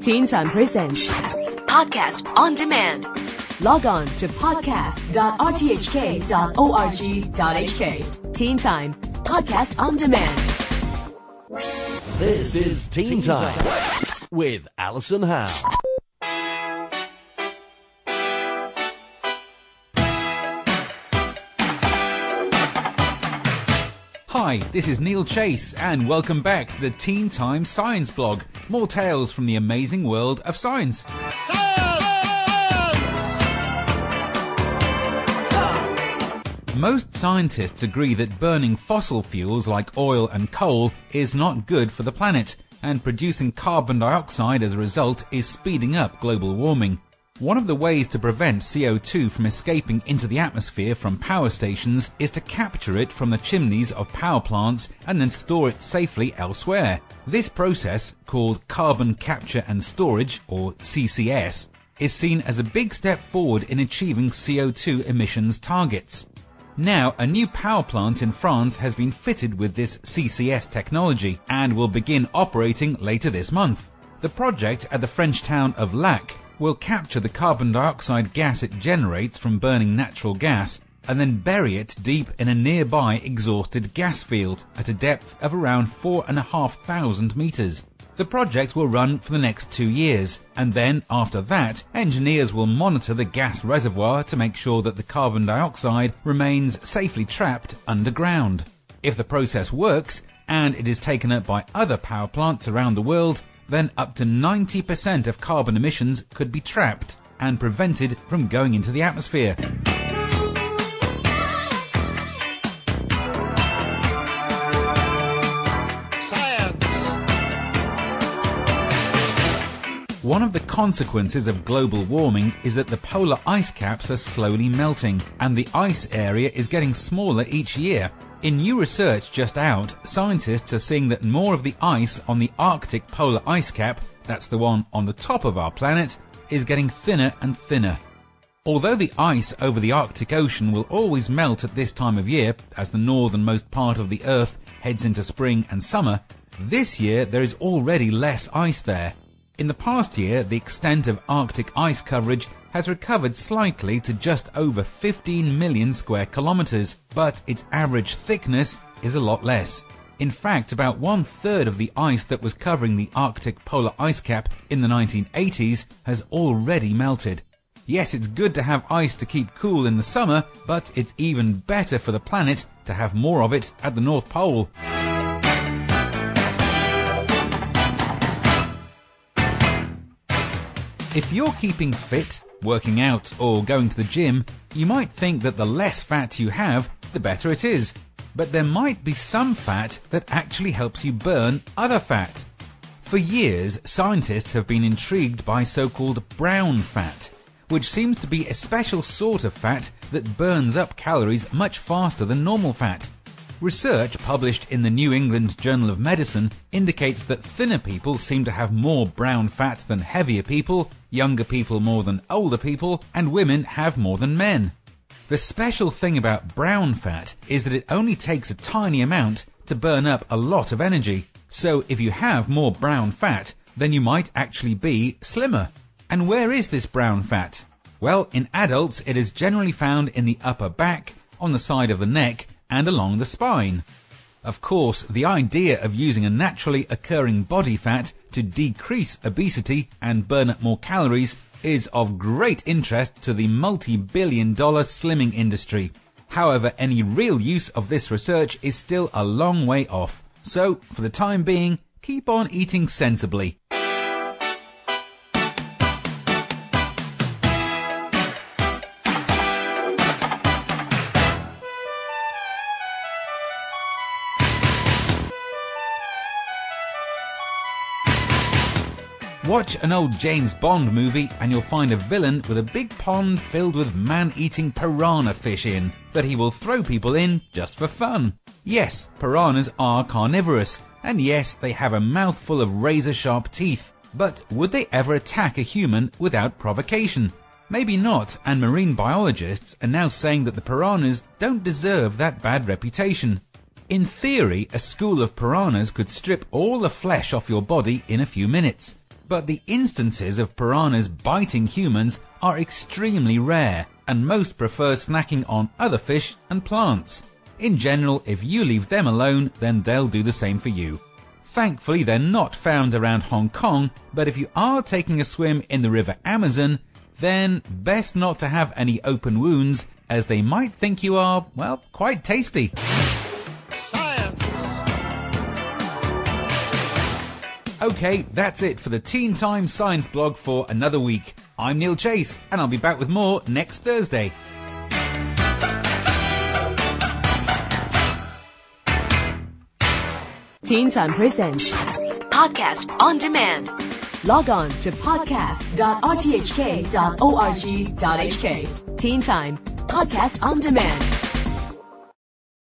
Teen Time Presents Podcast on demand. Log on to podcast.rthk.org.hk. Teen Time Podcast on Demand. This is Teen Time with Alison Howe. Hi, this is Neil Chase, and welcome back to the Teen Time Science blog. More tales from the amazing world of science. Most scientists agree that burning fossil fuels like oil and coal is not good for the planet, and producing carbon dioxide as a result is speeding up global warming. One of the ways to prevent CO2 from escaping into the atmosphere from power stations is to capture it from the chimneys of power plants and then store it safely elsewhere. This process, called carbon capture and storage, or CCS, is seen as a big step forward in achieving CO2 emissions targets. Now, a new power plant in France has been fitted with this CCS technology and will begin operating later this month. The project at the French town of Lacq will capture the carbon dioxide gas it generates from burning natural gas and then bury it deep in a nearby exhausted gas field at a depth of around 4,500 meters. The project will run for the next two years, and then after that, engineers will monitor the gas reservoir to make sure that the carbon dioxide remains safely trapped underground. If the process works, and it is taken up by other power plants around the world, then up to 90% of carbon emissions could be trapped and prevented from going into the atmosphere. One of the consequences of global warming is that the polar ice caps are slowly melting and the ice area is getting smaller each year. In new research just out, scientists are seeing that more of the ice on the Arctic polar ice cap, that's the one on the top of our planet, is getting thinner and thinner. Although the ice over the Arctic Ocean will always melt at this time of year, as the northernmost part of the Earth heads into spring and summer, this year there is already less ice there. In the past year, the extent of Arctic ice coverage has recovered slightly to just over 15 million square kilometers, but its average thickness is a lot less. In fact, about one third of the ice that was covering the Arctic polar ice cap in the 1980s has already melted. Yes, it's good to have ice to keep cool in the summer, but it's even better for the planet to have more of it at the North Pole. If you're keeping fit, working out, or going to the gym, you might think that the less fat you have, the better it is. But there might be some fat that actually helps you burn other fat. For years, scientists have been intrigued by so-called brown fat, which seems to be a special sort of fat that burns up calories much faster than normal fat. Research published in the New England Journal of Medicine indicates that thinner people seem to have more brown fat than heavier people, younger people more than older people, and women have more than men. The special thing about brown fat is that it only takes a tiny amount to burn up a lot of energy. So if you have more brown fat, then you might actually be slimmer. And where is this brown fat? Well, in adults, it is generally found in the upper back, on the side of the neck, and along the spine. Of course, the idea of using a naturally occurring body fat to decrease obesity and burn up more calories is of great interest to the multi-billion dollar slimming industry. However, any real use of this research is still a long way off. So, for the time being, keep on eating sensibly. Watch an old James Bond movie and you'll find a villain with a big pond filled with man-eating piranha fish in that he will throw people in just for fun. Yes, piranhas are carnivorous, and yes, they have a mouthful of razor-sharp teeth. But would they ever attack a human without provocation? Maybe not, and marine biologists are now saying that the piranhas don't deserve that bad reputation. In theory, a school of piranhas could strip all the flesh off your body in a few minutes. But the instances of piranhas biting humans are extremely rare, and most prefer snacking on other fish and plants. In general, if you leave them alone, then they'll do the same for you. Thankfully, they're not found around Hong Kong, but if you are taking a swim in the River Amazon, then best not to have any open wounds, as they might think you are, well, quite tasty. Okay, that's it for the Teen Time Science blog for another week. I'm Neil Chase, and I'll be back with more next Thursday. Teen Time Presents. Podcast on demand. Log on to podcast.rthk.org.hk. Teen Time Podcast on Demand.